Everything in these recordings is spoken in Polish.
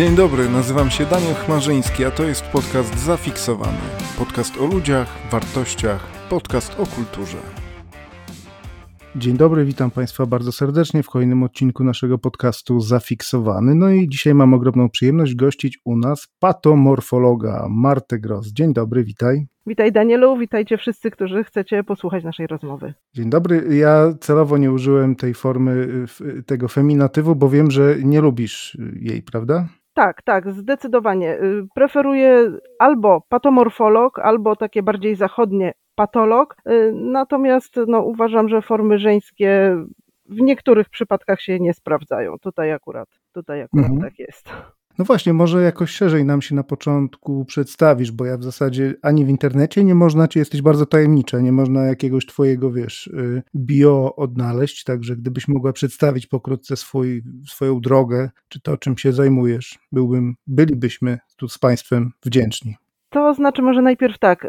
Dzień dobry, nazywam się Daniel Chmarzyński, a to jest podcast Zafiksowany. Podcast o ludziach, wartościach, podcast o kulturze. Dzień dobry, witam Państwa bardzo serdecznie w kolejnym odcinku naszego podcastu Zafiksowany. No i dzisiaj mam ogromną przyjemność gościć u nas patomorfologa Martę Gross. Dzień dobry, witaj. Witaj Danielu, witajcie wszyscy, którzy chcecie posłuchać naszej rozmowy. Dzień dobry. Ja celowo nie użyłem tej formy, tego feminatywu, bo wiem, że nie lubisz jej, prawda? Tak, tak, zdecydowanie. Y, preferuję albo patomorfolog, albo takie bardziej zachodnie patolog. Y, natomiast no, uważam, że formy żeńskie w niektórych przypadkach się nie sprawdzają. Tutaj akurat, tutaj akurat mhm. tak jest. No właśnie, może jakoś szerzej nam się na początku przedstawisz, bo ja w zasadzie ani w internecie nie można cię, jesteś bardzo tajemnicza, nie można jakiegoś twojego, wiesz, y, bio odnaleźć, także gdybyś mogła przedstawić pokrótce swój, swoją drogę, czy to, czym się zajmujesz, byłbym, bylibyśmy tu z państwem wdzięczni. To znaczy może najpierw tak, y,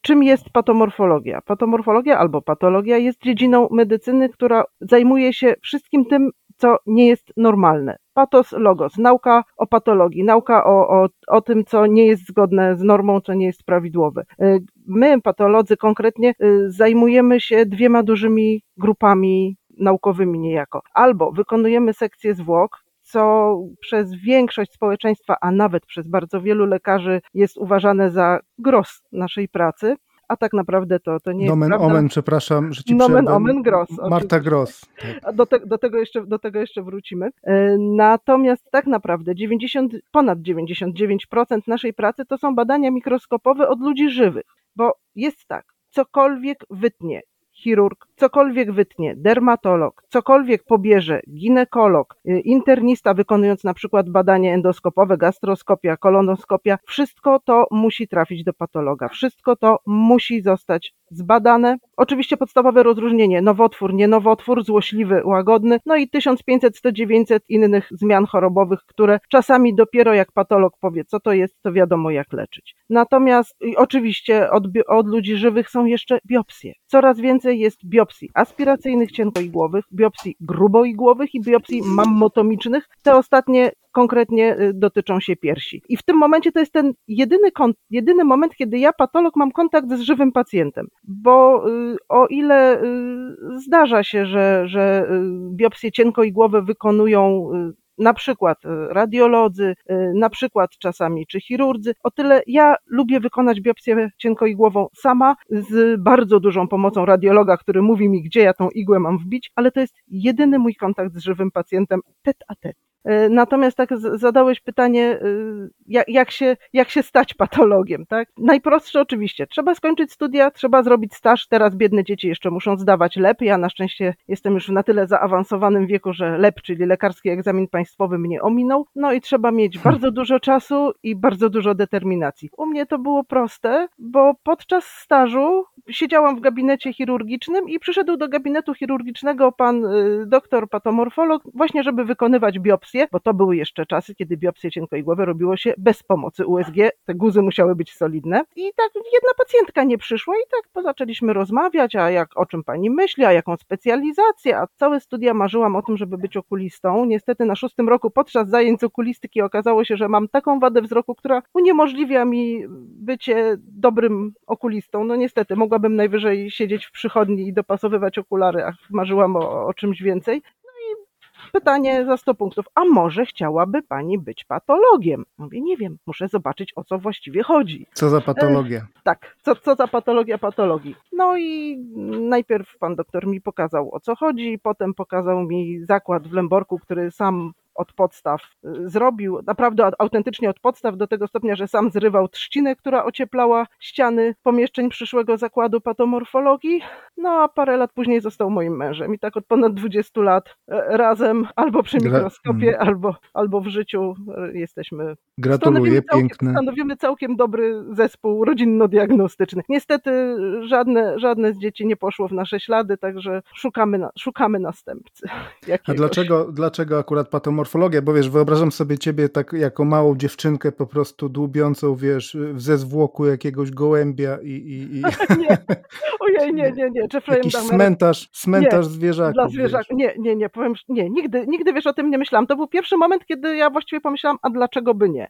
czym jest patomorfologia? Patomorfologia albo patologia jest dziedziną medycyny, która zajmuje się wszystkim tym, co nie jest normalne. Patos, logos, nauka o patologii, nauka o, o, o tym, co nie jest zgodne z normą, co nie jest prawidłowe. Y, my, patolodzy, konkretnie y, zajmujemy się dwiema dużymi grupami naukowymi niejako. Albo wykonujemy sekcję zwłok, co przez większość społeczeństwa, a nawet przez bardzo wielu lekarzy jest uważane za gros naszej pracy a tak naprawdę to, to nie Nomen jest omen, przepraszam, że ci Nomen omen Gross. Marta Gross. Tak. Do, te, do, tego jeszcze, do tego jeszcze wrócimy. E, natomiast tak naprawdę 90, ponad 99% naszej pracy to są badania mikroskopowe od ludzi żywych, bo jest tak, cokolwiek wytnie chirurg, cokolwiek wytnie, dermatolog, cokolwiek pobierze, ginekolog, y, internista wykonując na przykład badanie endoskopowe, gastroskopia, kolonoskopia, wszystko to musi trafić do patologa. Wszystko to musi zostać zbadane. Oczywiście podstawowe rozróżnienie, nowotwór, nie nowotwór, złośliwy, łagodny, no i 1500, 100, 900 innych zmian chorobowych, które czasami dopiero jak patolog powie, co to jest, to wiadomo jak leczyć. Natomiast oczywiście od, od ludzi żywych są jeszcze biopsje. Coraz więcej jest biopsji aspiracyjnych cienkoigłowych, biopsji gruboigłowych i biopsji mammotomicznych. Te ostatnie konkretnie y, dotyczą się piersi. I w tym momencie to jest ten jedyny, jedyny moment, kiedy ja, patolog, mam kontakt z żywym pacjentem. Bo y, o ile y, zdarza się, że, że biopsje cienkoigłowe wykonują na przykład radiolodzy, na przykład czasami czy chirurdzy. O tyle ja lubię wykonać biopsję cienkoigłową sama z bardzo dużą pomocą radiologa, który mówi mi, gdzie ja tą igłę mam wbić, ale to jest jedyny mój kontakt z żywym pacjentem tet a tet. E, natomiast tak zadałeś pytanie, e, jak się, jak się stać patologiem, tak? Najprostsze oczywiście, trzeba skończyć studia, trzeba zrobić staż, teraz biedne dzieci jeszcze muszą zdawać LEP, ja na szczęście jestem już na tyle zaawansowanym wieku, że LEP, czyli lekarski egzamin państwowy mnie ominął, no i trzeba mieć hmm. bardzo dużo czasu i bardzo dużo determinacji. U mnie to było proste, bo podczas stażu siedziałam w gabinecie chirurgicznym i przyszedł do gabinetu chirurgicznego pan y, doktor patomorfolog właśnie, żeby wykonywać biopsję bo to były jeszcze czasy, kiedy biopsje cienkoigłowe robiło się bez pomocy USG, te guzy musiały być solidne. I tak jedna pacjentka nie przyszła i tak zaczęliśmy rozmawiać, a jak o czym pani myśli, a jaką specjalizację, a całe studia marzyłam o tym, żeby być okulistą. Niestety na szóstym roku podczas zajęć okulistyki okazało się, że mam taką wadę wzroku, która uniemożliwia mi bycie dobrym okulistą. No niestety, mogłabym najwyżej siedzieć w przychodni i dopasowywać okulary, a marzyłam o, o czymś więcej pytanie za 100 punktów, a może chciałaby pani być patologiem? Mówię, nie wiem, muszę zobaczyć o co właściwie chodzi. Co za patologia? E, tak, co, co za patologia patologii. No i najpierw pan doktor mi pokazał o co chodzi, potem pokazał mi zakład w Lęborku, który sam od podstaw y, zrobił, naprawdę autentycznie od podstaw, do tego stopnia, że sam zrywał trzcinę, która ocieplała ściany pomieszczeń przyszłego zakładu patomorfologii. No a parę lat później został moim mężem i tak od ponad 20 lat e, razem albo przy mikroskopie, Gra... albo, albo w życiu e, jesteśmy. Gratuluję, stanowimy piękne. Całkiem, stanowimy całkiem dobry zespół rodzinno-diagnostyczny. Niestety żadne, żadne z dzieci nie poszło w nasze ślady, także szukamy, na, szukamy następcy. Jakiegoś. A dlaczego, dlaczego akurat patomorfologia, bo wiesz, wyobrażam sobie ciebie tak jako małą dziewczynkę po prostu dłubiącą, wiesz, ze zwłoku jakiegoś gołębia i... i, i... nie. Ojej, nie, nie, nie. Jeffrey Jakiś cmentarz, cmentarz nie, zwierzaków. Dla zwierzaków. Nie, nie, nie, powiem, nie, nigdy, nigdy, wiesz, o tym nie myślałam. To był pierwszy moment, kiedy ja właściwie pomyślałam, a dlaczego by nie?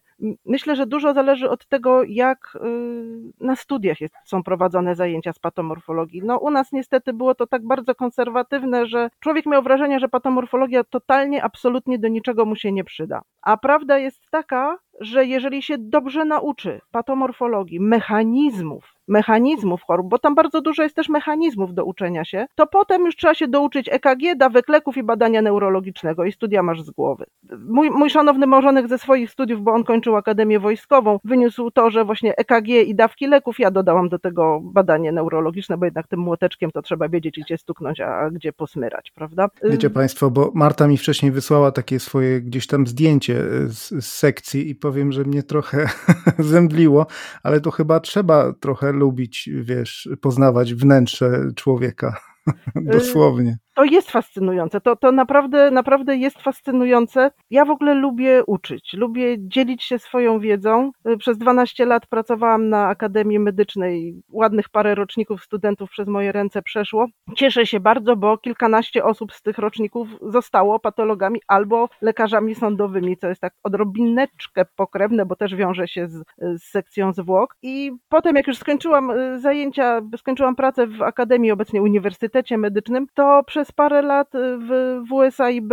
Myślę, że dużo zależy od tego, jak y, na studiach jest, są prowadzone zajęcia z patomorfologii. No u nas niestety było to tak bardzo konserwatywne, że człowiek miał wrażenie, że patomorfologia totalnie, absolutnie do niczego mu się nie przyda. A prawda jest taka, że jeżeli się dobrze nauczy patomorfologii, mechanizmów, mechanizmów chorób, bo tam bardzo dużo jest też mechanizmów do uczenia się, to potem już trzeba się douczyć EKG, dawek leków i badania neurologicznego i studia masz z głowy. Mój, mój szanowny małżonek ze swoich studiów, bo on kończył Akademię Wojskową, wyniósł to, że właśnie EKG i dawki leków, ja dodałam do tego badanie neurologiczne, bo jednak tym młoteczkiem to trzeba wiedzieć, gdzie stuknąć, a gdzie posmyrać, prawda? Wiecie Państwo, bo Marta mi wcześniej wysłała takie swoje gdzieś tam zdjęcie z, z sekcji i powiem, że mnie trochę zemdliło, ale to chyba trzeba trochę lubić, wiesz, poznawać wnętrze człowieka. Dosłownie. To jest fascynujące, to, to naprawdę, naprawdę jest fascynujące. Ja w ogóle lubię uczyć, lubię dzielić się swoją wiedzą. Przez 12 lat pracowałam na Akademii Medycznej, ładnych parę roczników studentów przez moje ręce przeszło. Cieszę się bardzo, bo kilkanaście osób z tych roczników zostało patologami albo lekarzami sądowymi, co jest tak odrobineczkę pokrewne, bo też wiąże się z, z sekcją zwłok. I potem, jak już skończyłam y, zajęcia, skończyłam pracę w Akademii, obecnie Uniwersytecie Medycznym, to przez przez parę lat y, w WSAIB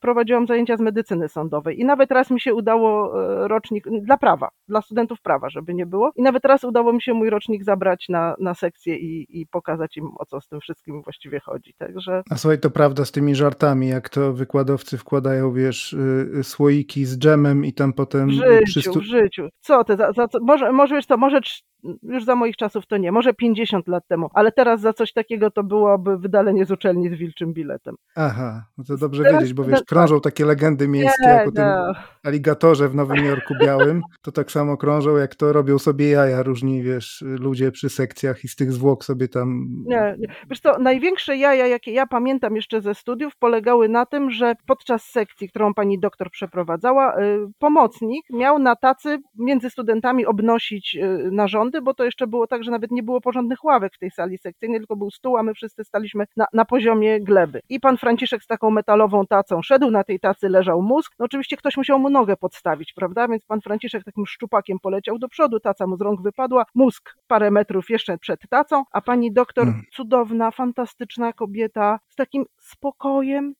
prowadziłam zajęcia z medycyny sądowej i nawet raz mi się udało y, rocznik, dla prawa, dla studentów prawa, żeby nie było. I nawet raz udało mi się mój rocznik zabrać na, na sekcję i, i pokazać im, o co z tym wszystkim właściwie chodzi. Także... A słuchaj, to prawda z tymi żartami, jak to wykładowcy wkładają, wiesz, y, słoiki z dżemem i tam potem... W życiu, przystu... w życiu. Co ty, za, za co? Może, może wiesz co, może już za moich czasów to nie, może 50 lat temu, ale teraz za coś takiego to byłoby wydalenie z uczelni z wilczym biletem. Aha, no to dobrze teraz, wiedzieć, bo wiesz, krążą takie legendy miejskie, nie, jak o tym no. aligatorze w Nowym Jorku Białym, to tak samo krążą, jak to robią sobie jaja różni, wiesz, ludzie przy sekcjach i z tych zwłok sobie tam... Nie, nie. Wiesz co, największe jaja, jakie ja pamiętam jeszcze ze studiów, polegały na tym, że podczas sekcji, którą pani doktor przeprowadzała, y, pomocnik miał na tacy między studentami obnosić y, bo to jeszcze było tak, że nawet nie było porządnych ławek w tej sali sekcyjnej, tylko był stół, a my wszyscy staliśmy na, na poziomie gleby. I pan Franciszek z taką metalową tacą szedł, na tej tacy leżał mózg. No oczywiście ktoś musiał mu nogę podstawić, prawda? Więc pan Franciszek takim szczupakiem poleciał do przodu, taca mu z rąk wypadła, mózg parę metrów jeszcze przed tacą, a pani doktor, hmm. cudowna, fantastyczna kobieta, z takim spokojem,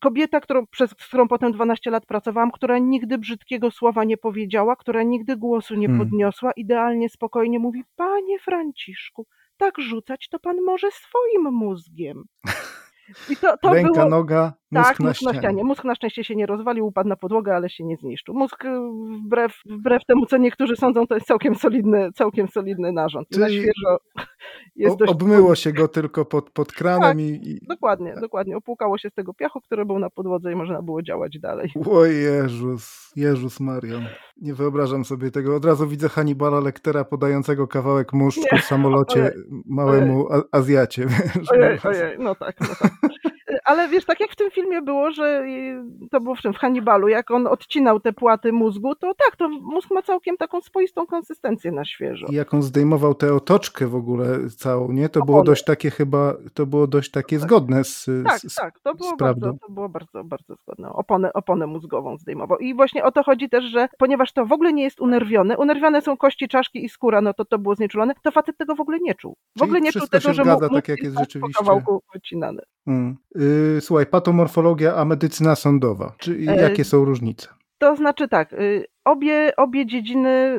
kobieta, którą, przez którą potem 12 lat pracowałam, która nigdy brzydkiego słowa nie powiedziała, która nigdy głosu nie hmm. podniosła, idealnie, spokojnie mówi, panie Franciszku, tak rzucać to pan może swoim mózgiem. I to, to Ręka, było... noga, mózg tak, na mózg ścianie. na ścianie. Mózg na szczęście się nie rozwalił, upadł na podłogę, ale się nie zniszczył. Mózg y, wbrew, wbrew temu, co niektórzy sądzą, to jest całkiem solidny, całkiem solidny narząd. Czyli na świeżo jest dość... Obmyło się go tylko pod, pod kranem tak, i, i... Dokładnie, tak. dokładnie. Opłukało się z tego piachu, który był na podłodze i można było działać dalej. O Jezus, Jezus Marian. Nie wyobrażam sobie tego. Od razu widzę Hannibala Lektera podającego kawałek muszczku w samolocie ojej, małemu ojej. Azjacie. Ojej, ojej, no tak, no tak ale wiesz, tak jak w tym filmie było, że to było w czym, w Hannibalu, jak on odcinał te płaty mózgu, to tak, to mózg ma całkiem taką swoistą konsystencję na świeżo. I jak on zdejmował tę otoczkę w ogóle całą, nie? To było dość takie chyba, to było dość takie tak. zgodne z Tak, z, tak, to było, bardzo, to było bardzo, bardzo zgodne. Oponę, oponę mózgową zdejmował. I właśnie o to chodzi też, że ponieważ to w ogóle nie jest unerwione, unerwione są kości, czaszki i skóra, no to to było znieczulone, to facet tego w ogóle nie czuł. W Czyli ogóle nie czuł tego, że zgadza, mózg tak jak jest rzeczywiście. po kawałku wycinany. Hmm. Y, słuchaj, patomorfologia, a medycyna sądowa. Czy, e, jakie są różnice? To znaczy tak, y, obie, obie dziedziny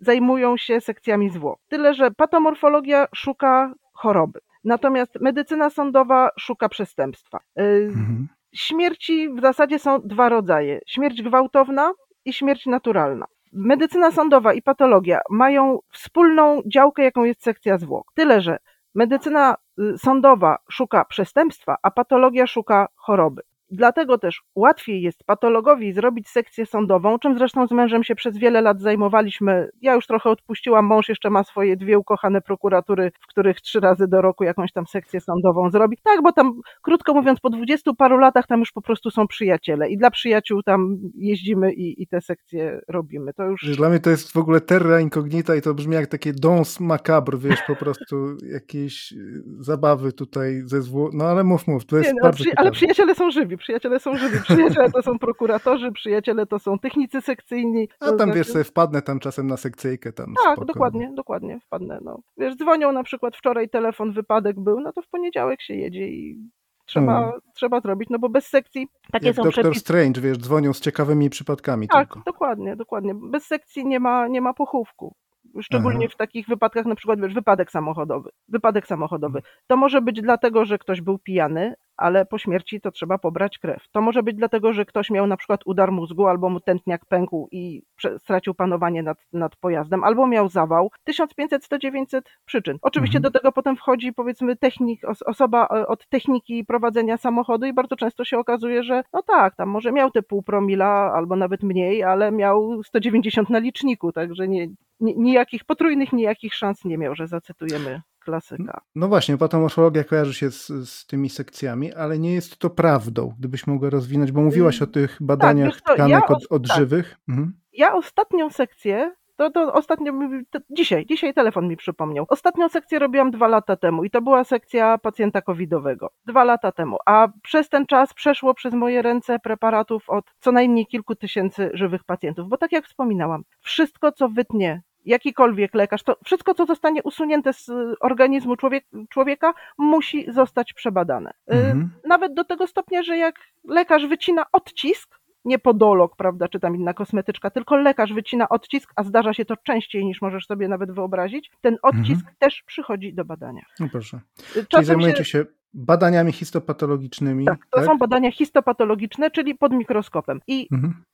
zajmują się sekcjami zwłok. Tyle, że patomorfologia szuka choroby, natomiast medycyna sądowa szuka przestępstwa. Y, mhm. Śmierci w zasadzie są dwa rodzaje: śmierć gwałtowna i śmierć naturalna. Medycyna sądowa i patologia mają wspólną działkę, jaką jest sekcja zwłok. Tyle, że Medycyna y, sądowa szuka przestępstwa, a patologia szuka choroby. Dlatego też łatwiej jest patologowi zrobić sekcję sądową, czym zresztą z mężem się przez wiele lat zajmowaliśmy. Ja już trochę odpuściłam, mąż jeszcze ma swoje dwie ukochane prokuratury, w których trzy razy do roku jakąś tam sekcję sądową zrobi. Tak, bo tam, krótko mówiąc, po dwudziestu paru latach tam już po prostu są przyjaciele i dla przyjaciół tam jeździmy i, i te sekcje robimy. To już... Dla mnie to jest w ogóle terra incognita i to brzmi jak takie dons macabre, wiesz, po prostu jakieś y, zabawy tutaj ze zło... No ale mów, mów, to jest Nie, no, bardzo przy... Ale przyjaciele są żywi, przyjaciele są żywi, przyjaciele to są prokuratorzy, przyjaciele to są technicy sekcyjni. A tam znaczy... wiesz, sobie wpadnę tam czasem na sekcyjkę tam. Tak, spoko. dokładnie, dokładnie wpadnę. No. Wiesz, dzwonią na przykład wczoraj telefon, wypadek był, no to w poniedziałek się jedzie i trzeba, hmm. trzeba zrobić, no bo bez sekcji takie Jak są Doktor przepisy. Strange, wiesz, dzwonią z ciekawymi przypadkami Tak, tylko. dokładnie, dokładnie. Bez sekcji nie ma, nie ma pochówku szczególnie Aha. w takich wypadkach, na przykład wiesz, wypadek samochodowy. Wypadek samochodowy. To może być dlatego, że ktoś był pijany, ale po śmierci to trzeba pobrać krew. To może być dlatego, że ktoś miał na przykład udar mózgu, albo mu tętniak pękł i stracił panowanie nad, nad pojazdem, albo miał zawał. 1500-1900 przyczyn. Oczywiście mhm. do tego potem wchodzi powiedzmy technik, osoba e, od techniki prowadzenia samochodu i bardzo często się okazuje, że no tak, tam może miał te pół promila albo nawet mniej, ale miał 190 na liczniku, także nie, nijakich potrójnych, nijakich szans nie miał, że zacytujemy klasyka. No właśnie, patomorfologia kojarzy się z, z tymi sekcjami, ale nie jest to prawdą, gdybyś mogła rozwinąć, bo mówiłaś o tych tak, badaniach tak, tkanek ja od, odżywych. Tak. Mhm. Ja ostatnią sekcję to, to ostatnio, to dzisiaj, dzisiaj telefon mi przypomniał. Ostatnią sekcję robiłam dwa lata temu i to była sekcja pacjenta covidowego. Dwa lata temu. A przez ten czas przeszło przez moje ręce preparatów od co najmniej kilku tysięcy żywych pacjentów. Bo tak jak wspominałam, wszystko co wytnie jakikolwiek lekarz, to wszystko, co zostanie usunięte z organizmu człowiek, człowieka, musi zostać przebadane. Y, mhm. Nawet do tego stopnia, że jak lekarz wycina odcisk, nie podolog, prawda, czy tam inna kosmetyczka, tylko lekarz wycina odcisk, a zdarza się to częściej niż możesz sobie nawet wyobrazić, ten odcisk mhm. też przychodzi do badania. No proszę. Y, czasem czyli zajmujecie się... się badaniami histopatologicznymi. Tak, to tak? są badania histopatologiczne, czyli pod mikroskopem. I mhm.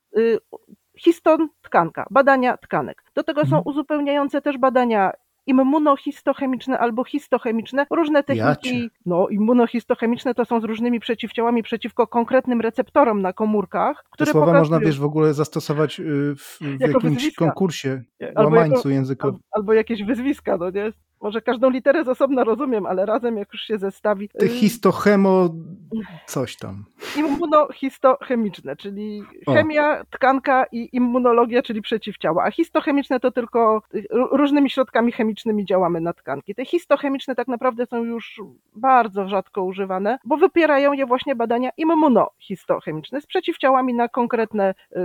Histon tkanka, badania tkanek. Do tego są mhm. uzupełniające też badania immunohistochemiczne albo histochemiczne, różne techniki, Jacie. no immunohistochemiczne to są z różnymi przeciwciałami przeciwko konkretnym receptorom na komórkach, które Te słowa pokazują... można, wiesz, w ogóle zastosować y, w, w jakimś wyzwiska. konkursie, albo łamańcu językowym. Albo jakieś wyzwiska, no nie? Może każdą literę z osobna rozumiem, ale razem jak już się zestawi. Y, histochemo coś tam. Immunohistochemiczne, czyli chemia, o. tkanka i immunologia, czyli przeciwciała. A histochemiczne to tylko y, różnymi środkami chemicznymi działamy na tkanki. Te histochemiczne tak naprawdę są już bardzo rzadko używane, bo wypierają je właśnie badania immunohistochemiczne z przeciwciałami na konkretne, y,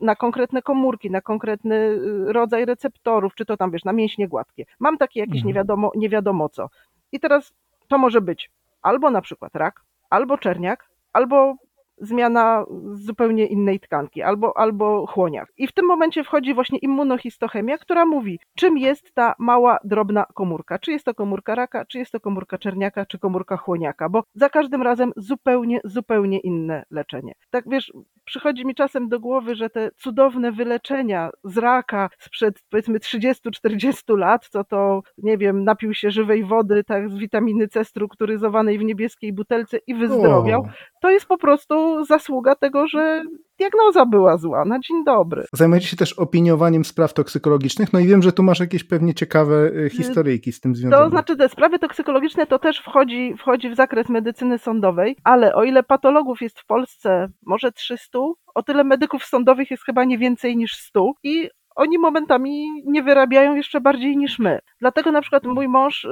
na konkretne komórki, na konkretny rodzaj receptorów, czy to tam wiesz, na mięśnie gładkie. Mam takie jakieś mhm wiadomo, nie wiadomo co. I teraz to może być albo na przykład rak, albo czerniak, albo zmiana zupełnie innej tkanki albo, albo chłoniak. I w tym momencie wchodzi właśnie immunohistochemia, która mówi, czym jest ta mała, drobna komórka. Czy jest to komórka raka, czy jest to komórka czerniaka, czy komórka chłoniaka, bo za każdym razem zupełnie, zupełnie inne leczenie. Tak wiesz, przychodzi mi czasem do głowy, że te cudowne wyleczenia z raka sprzed powiedzmy 30-40 lat, co to, nie wiem, napił się żywej wody, tak, z witaminy C strukturyzowanej w niebieskiej butelce i wyzdrowiał, to jest po prostu zasługa tego, że diagnoza była zła. Na dzień dobry. Zajmujecie się też opiniowaniem spraw toksykologicznych, no i wiem, że tu masz jakieś pewnie ciekawe y, historyjki z tym związane. To znaczy te sprawy toksykologiczne to też wchodzi, wchodzi w zakres medycyny sądowej, ale o ile patologów jest w Polsce może 300, o tyle medyków sądowych jest chyba nie więcej niż 100 i oni momentami nie wyrabiają jeszcze bardziej niż my. Dlatego na przykład mój mąż y,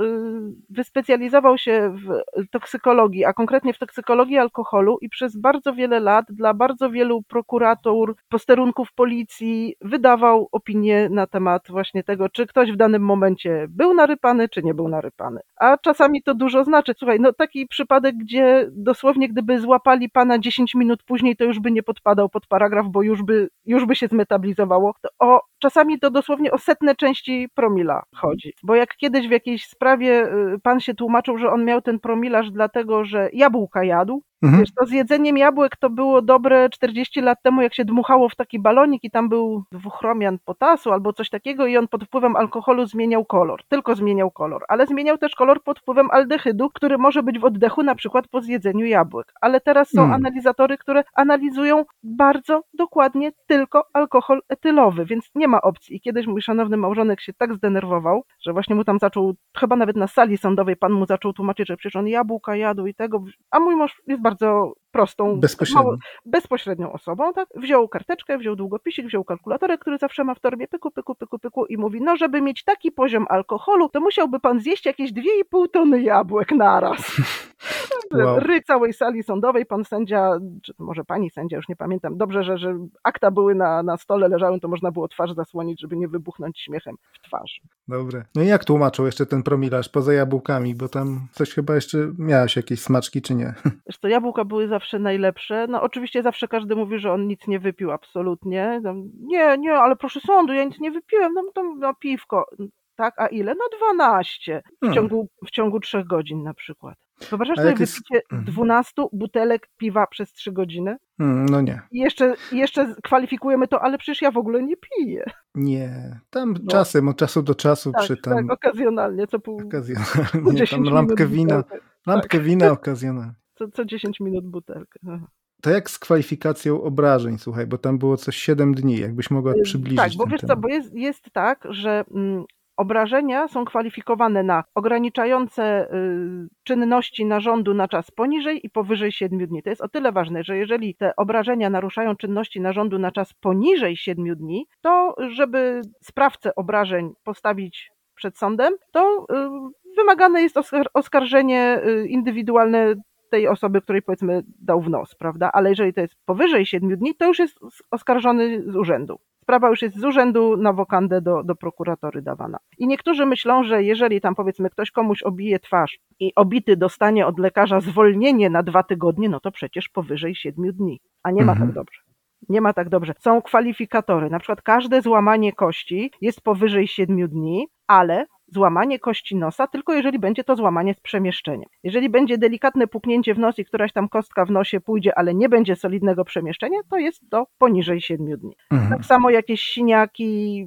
wyspecjalizował się w toksykologii, a konkretnie w toksykologii alkoholu i przez bardzo wiele lat dla bardzo wielu prokuratur, posterunków policji wydawał opinie na temat właśnie tego, czy ktoś w danym momencie był narypany, czy nie był narypany. A czasami to dużo znaczy. Słuchaj, no taki przypadek, gdzie dosłownie gdyby złapali pana 10 minut później, to już by nie podpadał pod paragraf, bo już by, już by się zmetabilizowało. To o czasami to dosłownie o setne części promila chodzi. Bo jak kiedyś w jakiejś sprawie y, pan się tłumaczył, że on miał ten promilaż dlatego, że jabłka jadł, Mhm. Wiesz, to z jedzeniem jabłek to było dobre 40 lat temu, jak się dmuchało w taki balonik i tam był dwuchromian potasu albo coś takiego i on pod wpływem alkoholu zmieniał kolor. Tylko zmieniał kolor, ale zmieniał też kolor pod wpływem aldehydu, który może być w oddechu na przykład po zjedzeniu jabłek. Ale teraz są hmm. analizatory, które analizują bardzo dokładnie tylko alkohol etylowy, więc nie ma opcji. I kiedyś mój szanowny małżonek się tak zdenerwował, że właśnie mu tam zaczął, chyba nawet na sali sądowej pan mu zaczął tłumaczyć, że przecież on jabłka jadł i tego, a mój mąż jest bardzo prostą, Bezpośrednio. bezpośrednią osobą, tak? Wziął karteczkę, wziął długopisik, wziął kalkulatorek, który zawsze ma w torbie, pyku, pyku, pyku, pyku i mówi, no żeby mieć taki poziom alkoholu, to musiałby pan zjeść jakieś 2,5 tony jabłek naraz. Wow. Ry całej sali sądowej, pan sędzia, czy może pani sędzia, już nie pamiętam, dobrze, że, że akta były na, na stole, leżały, to można było twarz zasłonić, żeby nie wybuchnąć śmiechem w twarz. Dobre. No i jak tłumaczył jeszcze ten promilarz poza jabłkami, bo tam coś chyba jeszcze miałeś jakieś smaczki, czy nie? Wiesz to jabłka były zawsze najlepsze. No oczywiście zawsze każdy mówi, że on nic nie wypił, absolutnie. No, nie, nie, ale proszę sądu, ja nic nie wypiłem, no to no, piwko. Tak, a ile? No 12 w hmm. ciągu, w ciągu 3 godzin na przykład. Wyobrażasz sobie jest... wypicie 12 mhm. butelek piwa przez 3 godziny? Hmm, no nie. I jeszcze, jeszcze kwalifikujemy to, ale przecież ja w ogóle nie piję. Nie, tam no. czasem, od czasu do czasu tak, przy tam... Tak, okazjonalnie, co pół... Okazjonalnie, tam lampkę wina, lampkę tak. wina okazjonalnie. Co, co 10 minut butelkę. Aha. To jak z kwalifikacją obrażeń, słuchaj, bo tam było coś 7 dni, jakbyś mogła y, przybliżyć. Tak, bo wiesz temat. co, bo jest, jest tak, że mm, Obrażenia są kwalifikowane na ograniczające y, czynności narządu na czas poniżej i powyżej 7 dni. To jest o tyle ważne, że jeżeli te obrażenia naruszają czynności narządu na czas poniżej 7 dni, to żeby sprawcę obrażeń postawić przed sądem, to y, wymagane jest oskarżenie y, indywidualne tej osoby, której powiedzmy dał w nos, prawda? Ale jeżeli to jest powyżej 7 dni, to już jest oskarżony z urzędu sprawa już jest z urzędu na wokandę do, do prokuratory dawana. I niektórzy myślą, że jeżeli tam powiedzmy ktoś komuś obije twarz i obity dostanie od lekarza zwolnienie na dwa tygodnie, no to przecież powyżej siedmiu dni. A nie ma tak mhm. dobrze. Nie ma tak dobrze. Są kwalifikatory. Na przykład każde złamanie kości jest powyżej siedmiu dni, ale złamanie kości nosa, tylko jeżeli będzie to złamanie z przemieszczeniem. Jeżeli będzie delikatne puknięcie w nos i któraś tam kostka w nosie pójdzie, ale nie będzie solidnego przemieszczenia, to jest to poniżej 7 dni. Mhm. Tak samo jakieś siniaki,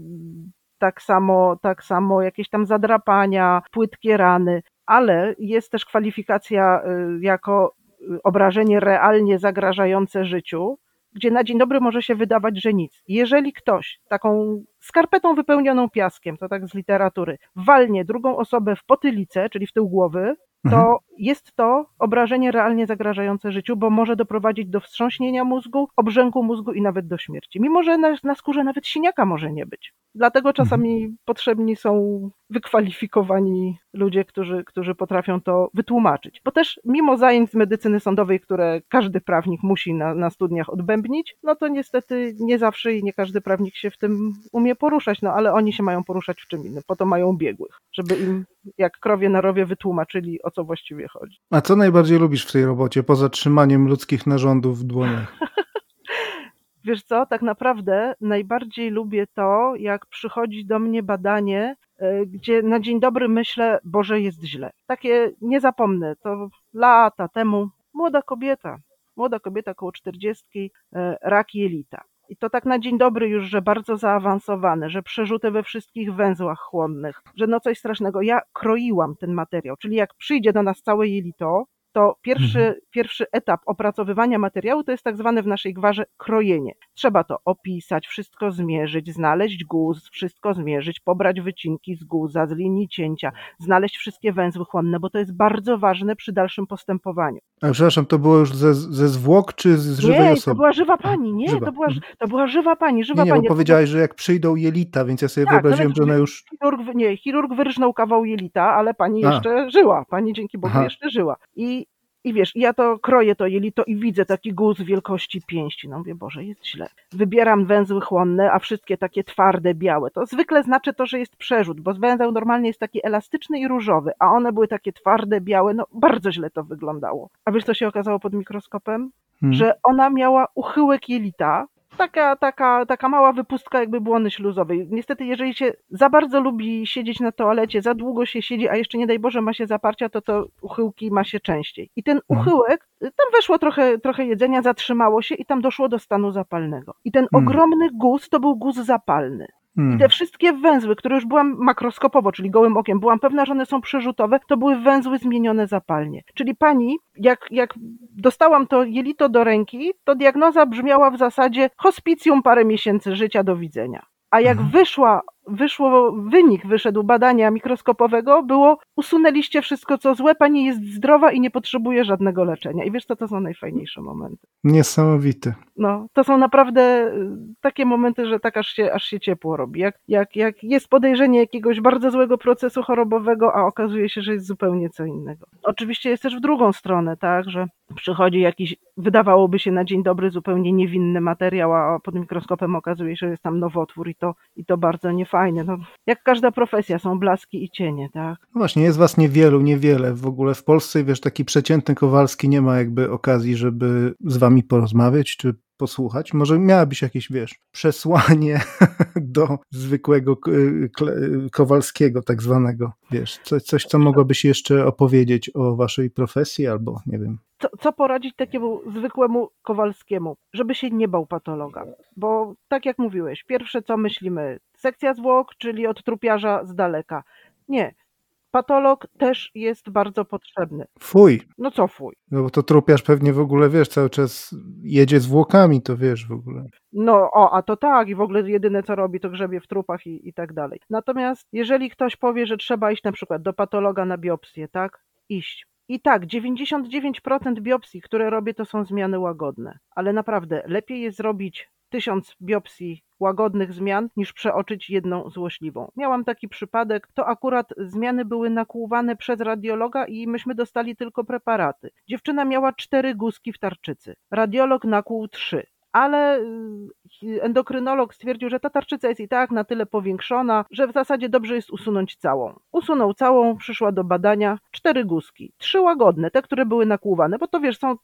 tak samo, tak samo jakieś tam zadrapania, płytkie rany, ale jest też kwalifikacja y, jako y, obrażenie realnie zagrażające życiu, gdzie na dzień dobry może się wydawać, że nic. Jeżeli ktoś taką skarpetą wypełnioną piaskiem, to tak z literatury, walnie drugą osobę w potylicę, czyli w tył głowy, to mhm. jest to obrażenie realnie zagrażające życiu, bo może doprowadzić do wstrząśnienia mózgu, obrzęku mózgu i nawet do śmierci. Mimo, że na, na skórze nawet siniaka może nie być. Dlatego czasami mhm. potrzebni są wykwalifikowani ludzie, którzy, którzy potrafią to wytłumaczyć. Bo też mimo zajęć z medycyny sądowej, które każdy prawnik musi na, na studniach odbębnić, no to niestety nie zawsze i nie każdy prawnik się w tym umie poruszać, no ale oni się mają poruszać w czym innym, po to mają biegłych, żeby im jak krowie na rowie wytłumaczyli, o co właściwie chodzi. A co najbardziej lubisz w tej robocie, poza trzymaniem ludzkich narządów w dłoniach? Wiesz co, tak naprawdę najbardziej lubię to, jak przychodzi do mnie badanie, e, gdzie na dzień dobry myślę, Boże, jest źle. Takie nie zapomnę, to lata temu młoda kobieta, młoda kobieta koło czterdziestki, e, rak jelita. I to tak na dzień dobry już, że bardzo zaawansowane, że przerzute we wszystkich węzłach chłonnych, że no coś strasznego. Ja kroiłam ten materiał, czyli jak przyjdzie do nas całe jelito, to pierwszy, mhm. pierwszy etap opracowywania materiału to jest tak zwane w naszej gwarze krojenie. Trzeba to opisać, wszystko zmierzyć, znaleźć guz, wszystko zmierzyć, pobrać wycinki z guza, z linii cięcia, znaleźć wszystkie węzły chłonne, bo to jest bardzo ważne przy dalszym postępowaniu. A przepraszam, to było już ze, ze zwłok czy z żywej nie, osoby? to była żywa pani, nie, to była, mhm. to była żywa pani, żywa nie, nie, pani. bo powiedziałaś, że jak przyjdą jelita, więc ja sobie tak, wyobraziłem, że ona już... Chirurg, nie, chirurg wyrżnął kawał jelita, ale pani A. jeszcze żyła, pani dzięki Bogu Aha. jeszcze żyła. I i wiesz, ja to kroję to jelito i widzę taki guz wielkości pięści. No mówię, Boże, jest źle. Wybieram węzły chłonne, a wszystkie takie twarde, białe. To zwykle znaczy to, że jest przerzut, bo węzeł normalnie jest taki elastyczny i różowy, a one były takie twarde, białe. No bardzo źle to wyglądało. A wiesz, co się okazało pod mikroskopem? Hmm. Że ona miała uchyłek jelita, taka, taka, taka mała wypustka jakby błony śluzowej. Niestety, jeżeli się za bardzo lubi siedzieć na toalecie, za długo się siedzi, a jeszcze nie daj Boże ma się zaparcia, to to uchyłki ma się częściej. I ten mhm. uchyłek, tam weszło trochę, trochę jedzenia, zatrzymało się i tam doszło do stanu zapalnego. I ten hmm. ogromny guz to był guz zapalny. Hmm. I te wszystkie węzły, które już byłam makroskopowo, czyli gołym okiem, byłam pewna, że one są przerzutowe, to były węzły zmienione zapalnie. Czyli pani, jak, jak dostałam to jelito do ręki, to diagnoza brzmiała w zasadzie hospicjum parę miesięcy życia, do widzenia. A jak mhm. wyszła wyszło, wynik wyszedł badania mikroskopowego, było usunęliście wszystko co złe, pani jest zdrowa i nie potrzebuje żadnego leczenia. I wiesz co, to są najfajniejsze momenty. Niesamowite. No, to są naprawdę y, takie momenty, że tak aż się, aż się ciepło robi. Jak, jak, jak jest podejrzenie jakiegoś bardzo złego procesu chorobowego, a okazuje się, że jest zupełnie co innego. Oczywiście jest też w drugą stronę, tak, że przychodzi jakiś, wydawałoby się na dzień dobry zupełnie niewinny materiał, a pod mikroskopem okazuje się, że jest tam nowotwór i to, i to bardzo nie fajne. No, jak każda profesja, są blaski i cienie, tak? No właśnie, jest was niewielu, niewiele w ogóle w Polsce. Wiesz, taki przeciętny Kowalski nie ma jakby okazji, żeby z wami porozmawiać, czy posłuchać. Może miałabyś jakieś, wiesz, przesłanie do zwykłego Kowalskiego, tak zwanego, wiesz, coś, coś co mogłabyś jeszcze opowiedzieć o waszej profesji, albo nie wiem. Co, co poradzić takiemu zwykłemu Kowalskiemu, żeby się nie bał patologa? Bo tak jak mówiłeś, pierwsze co myślimy, sekcja zwłok, czyli od trupiarza z daleka. Nie, patolog też jest bardzo potrzebny. Fuj. No co fuj? No bo to trupiarz pewnie w ogóle, wiesz, cały czas jedzie zwłokami, to wiesz w ogóle. No, o, a to tak i w ogóle jedyne co robi to grzebie w trupach i, i tak dalej. Natomiast jeżeli ktoś powie, że trzeba iść na przykład do patologa na biopsję, tak? Iść. I tak, 99% biopsji, które robię, to są zmiany łagodne. Ale naprawdę, lepiej jest zrobić tysiąc biopsji łagodnych zmian niż przeoczyć jedną złośliwą. Miałam taki przypadek, to akurat zmiany były nakłuwane przez radiologa i myśmy dostali tylko preparaty. Dziewczyna miała cztery guzki w tarczycy. Radiolog nakłuł trzy ale y, endokrynolog stwierdził, że ta tarczyca jest i tak na tyle powiększona, że w zasadzie dobrze jest usunąć całą. Usunął całą, przyszła do badania cztery guzki, trzy łagodne, te, które były nakłuwane, bo to wiesz, są,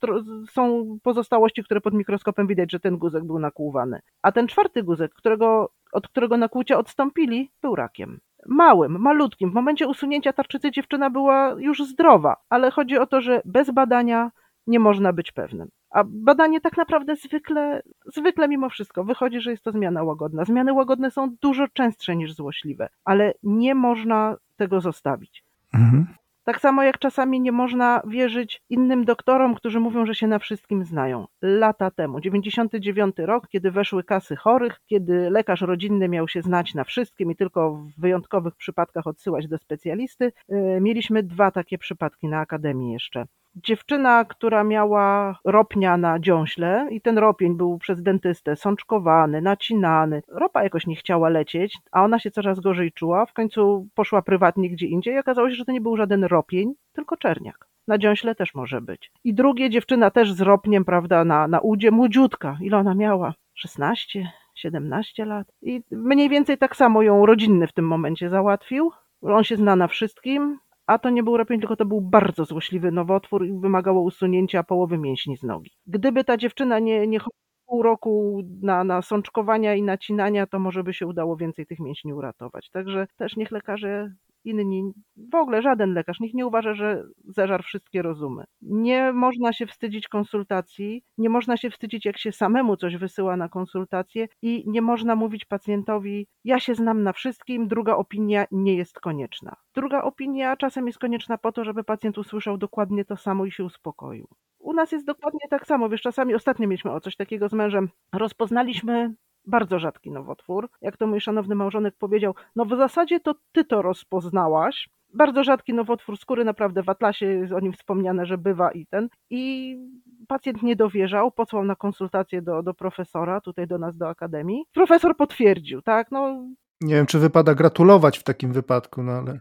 są pozostałości, które pod mikroskopem widać, że ten guzek był nakłuwany. A ten czwarty guzek, którego, od którego nakłucia odstąpili, był rakiem małym, malutkim. W momencie usunięcia tarczycy dziewczyna była już zdrowa, ale chodzi o to, że bez badania nie można być pewnym. A badanie tak naprawdę zwykle, zwykle mimo wszystko wychodzi, że jest to zmiana łagodna. Zmiany łagodne są dużo częstsze niż złośliwe, ale nie można tego zostawić. Mhm. Tak samo jak czasami nie można wierzyć innym doktorom, którzy mówią, że się na wszystkim znają. Lata temu, 99 rok, kiedy weszły kasy chorych, kiedy lekarz rodzinny miał się znać na wszystkim i tylko w wyjątkowych przypadkach odsyłać do specjalisty, yy, mieliśmy dwa takie przypadki na akademii jeszcze dziewczyna, która miała ropnia na dziąśle i ten ropień był przez dentystę sączkowany, nacinany. Ropa jakoś nie chciała lecieć, a ona się coraz gorzej czuła. W końcu poszła prywatnie gdzie indziej i okazało się, że to nie był żaden ropień, tylko czerniak. Na dziąśle też może być. I drugie dziewczyna też z ropniem, prawda, na, na udzie, młodziutka. Ile ona miała? 16? 17 lat. I mniej więcej tak samo ją rodzinny w tym momencie załatwił. On się zna na wszystkim, a to nie był ropień, tylko to był bardzo złośliwy nowotwór i wymagało usunięcia połowy mięśni z nogi. Gdyby ta dziewczyna nie, nie pół roku na, na sączkowania i nacinania, to może by się udało więcej tych mięśni uratować. Także też niech lekarze inni, w ogóle żaden lekarz, nikt nie uważa, że zeżar wszystkie rozumy. Nie można się wstydzić konsultacji, nie można się wstydzić, jak się samemu coś wysyła na konsultację i nie można mówić pacjentowi, ja się znam na wszystkim, druga opinia nie jest konieczna. Druga opinia czasem jest konieczna po to, żeby pacjent usłyszał dokładnie to samo i się uspokoił. U nas jest dokładnie tak samo. Wiesz, czasami ostatnio mieliśmy o coś takiego z mężem. Rozpoznaliśmy bardzo rzadki nowotwór. Jak to mój szanowny małżonek powiedział, no w zasadzie to ty to rozpoznałaś. Bardzo rzadki nowotwór skóry, naprawdę w atlasie jest o nim wspomniane, że bywa i ten. I pacjent nie dowierzał, posłał na konsultację do, do profesora, tutaj do nas do akademii. Profesor potwierdził, tak, no. Nie wiem, czy wypada gratulować w takim wypadku, no ale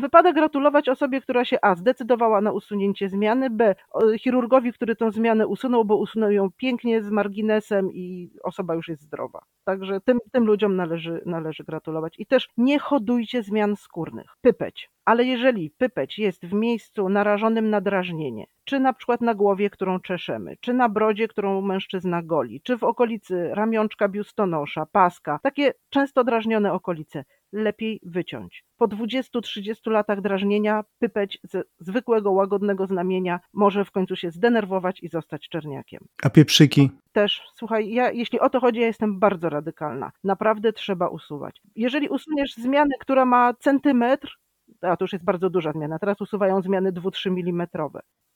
wypada gratulować osobie, która się A zdecydowała na usunięcie zmiany, B chirurgowi, który tę zmianę usunął, bo usunął ją pięknie z marginesem i osoba już jest zdrowa. Także tym, tym ludziom należy, należy gratulować. I też nie hodujcie zmian skórnych. Pypeć. Ale jeżeli pypeć jest w miejscu narażonym na drażnienie, czy na przykład na głowie, którą czeszemy, czy na brodzie, którą mężczyzna goli, czy w okolicy ramionczka biustonosza, paska, takie często drażnione okolice, lepiej wyciąć. Po 20-30 latach drażnienia pypeć ze zwykłego, łagodnego znamienia może w końcu się zdenerwować i zostać czerniakiem. A pieprzyki? Też, słuchaj, ja, jeśli o to chodzi, ja jestem bardzo radykalna. Naprawdę trzeba usuwać. Jeżeli usuniesz zmianę, która ma centymetr, a to już jest bardzo duża zmiana, teraz usuwają zmiany 2-3 mm.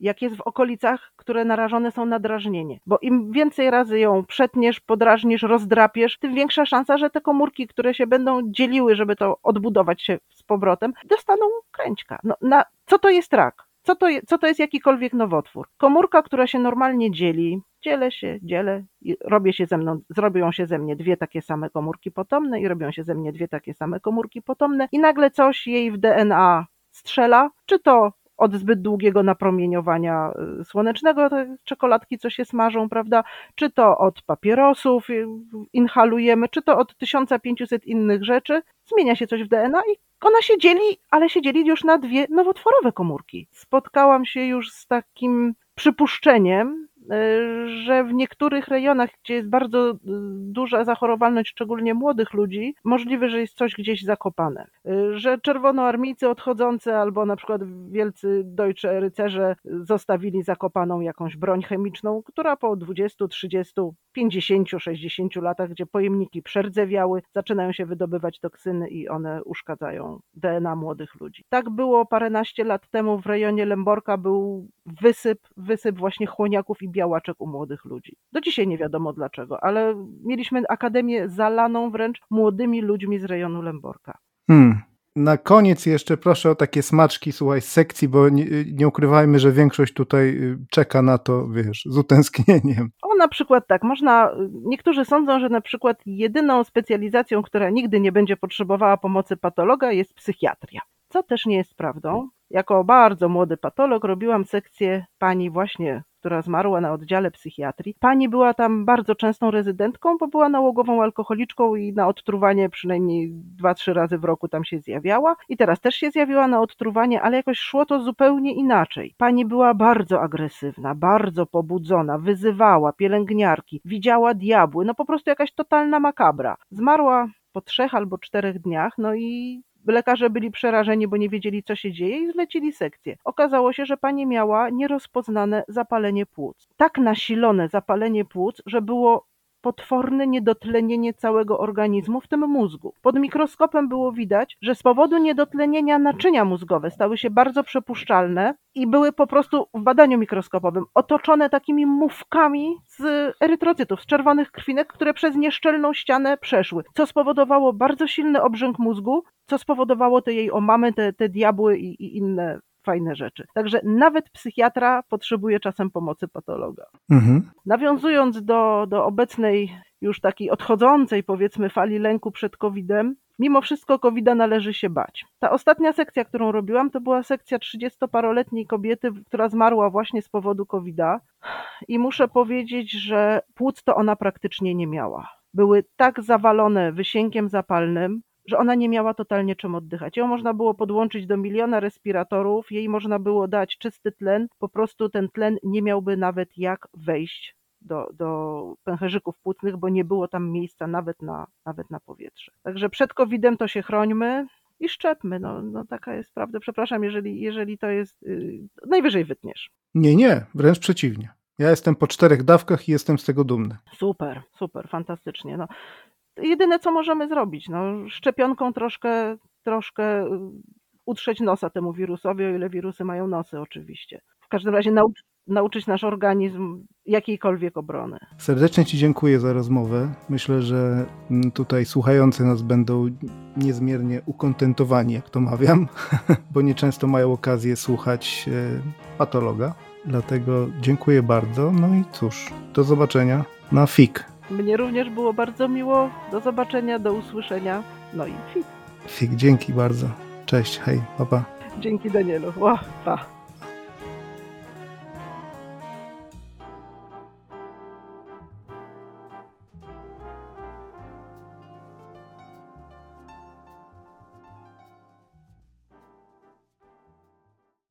Jak jest w okolicach, które narażone są na drażnienie, bo im więcej razy ją przetniesz, podrażnisz, rozdrapiesz, tym większa szansa, że te komórki, które się będą dzieliły, żeby to odbudować się z powrotem, dostaną kręćka. No, na, co to jest rak? Co to, co to jest jakikolwiek nowotwór? Komórka, która się normalnie dzieli, dzielę się, dzielę i robię się ze mną, zrobią się ze mnie dwie takie same komórki potomne i robią się ze mnie dwie takie same komórki potomne i nagle coś jej w DNA strzela, czy to od zbyt długiego napromieniowania y, słonecznego, te czekoladki, co się smażą, prawda? Czy to od papierosów y, inhalujemy, czy to od 1500 innych rzeczy. Zmienia się coś w DNA i ona się dzieli, ale się dzieli już na dwie nowotworowe komórki. Spotkałam się już z takim przypuszczeniem, że w niektórych rejonach, gdzie jest bardzo y, duża zachorowalność, szczególnie młodych ludzi, możliwe, że jest coś gdzieś zakopane. Y, że czerwonoarmijcy odchodzący albo na przykład wielcy deutsche rycerze zostawili zakopaną jakąś broń chemiczną, która po 20, 30, 50, 60 latach, gdzie pojemniki przerdzewiały, zaczynają się wydobywać toksyny i one uszkadzają DNA młodych ludzi. Tak było paręnaście lat temu w rejonie Lęborka był wysyp, wysyp właśnie chłoniaków i białaczek u młodych ludzi. Do dzisiaj nie wiadomo dlaczego, ale mieliśmy akademię zalaną wręcz młodymi ludźmi z rejonu Lęborka. Hmm. Na koniec jeszcze proszę o takie smaczki, słuchaj, z sekcji, bo nie, nie, ukrywajmy, że większość tutaj y, czeka na to, wiesz, z utęsknieniem. O, na przykład tak, można, niektórzy sądzą, że na przykład jedyną specjalizacją, która nigdy nie będzie potrzebowała pomocy patologa jest psychiatria, co też nie jest prawdą. Jako bardzo młody patolog robiłam sekcję pani właśnie która zmarła na oddziale psychiatrii. Pani była tam bardzo częstą rezydentką, bo była nałogową alkoholiczką i na odtruwanie przynajmniej dwa, trzy razy w roku tam się zjawiała. I teraz też się zjawiła na odtruwanie, ale jakoś szło to zupełnie inaczej. Pani była bardzo agresywna, bardzo pobudzona, wyzywała pielęgniarki, widziała diabły, no po prostu jakaś totalna makabra. Zmarła po trzech albo czterech dniach, no i Lekarze byli przerażeni, bo nie wiedzieli, co się dzieje i zlecili sekcję. Okazało się, że pani miała nierozpoznane zapalenie płuc. Tak nasilone zapalenie płuc, że było potworne niedotlenienie całego organizmu, w tym mózgu. Pod mikroskopem było widać, że z powodu niedotlenienia naczynia mózgowe stały się bardzo przepuszczalne i były po prostu w badaniu mikroskopowym otoczone takimi mówkami z erytrocytów, z czerwonych krwinek, które przez nieszczelną ścianę przeszły, co spowodowało bardzo silny obrzęk mózgu, co spowodowało te jej omamy, te, te diabły i, i inne fajne rzeczy. Także nawet psychiatra potrzebuje czasem pomocy patologa. Mhm. Nawiązując do, do obecnej już takiej odchodzącej powiedzmy fali lęku przed COVID-em, mimo wszystko COVID-a należy się bać. Ta ostatnia sekcja, którą robiłam, to była sekcja 30-paroletniej kobiety, która zmarła właśnie z powodu COVID-a i muszę powiedzieć, że płuc to ona praktycznie nie miała. Były tak zawalone wysiękiem zapalnym, że ona nie miała totalnie czym oddychać. Ją można było podłączyć do miliona respiratorów, jej można było dać czysty tlen, po prostu ten tlen nie miałby nawet jak wejść do, do pęcherzyków płucnych, bo nie było tam miejsca nawet na, nawet na powietrze. Także przed COVID-em to się chrońmy i szczepmy. No, no taka jest prawda. Przepraszam, jeżeli, jeżeli to jest. Yy, najwyżej wytniesz. Nie, nie, wręcz przeciwnie. Ja jestem po czterech dawkach i jestem z tego dumny. Super, super, fantastycznie. No, jedyne co możemy zrobić, no, szczepionką troszkę, troszkę y, utrzeć nosa temu wirusowi, o ile wirusy mają nosy oczywiście. W każdym razie nauczyć nauczyć nasz organizm jakiejkolwiek obrony. Serdecznie Ci dziękuję za rozmowę. Myślę, że mm, tutaj słuchający nas będą niezmiernie ukontentowani, jak to mawiam, bo nieczęsto mają okazję słuchać e, patologa. Dlatego dziękuję bardzo. No i cóż, do zobaczenia na FIK. Mnie również było bardzo miło. Do zobaczenia, do usłyszenia. No i fik. Fik, dzięki bardzo. Cześć, hej, pa, pa. Dzięki Danielu. Ła, pa.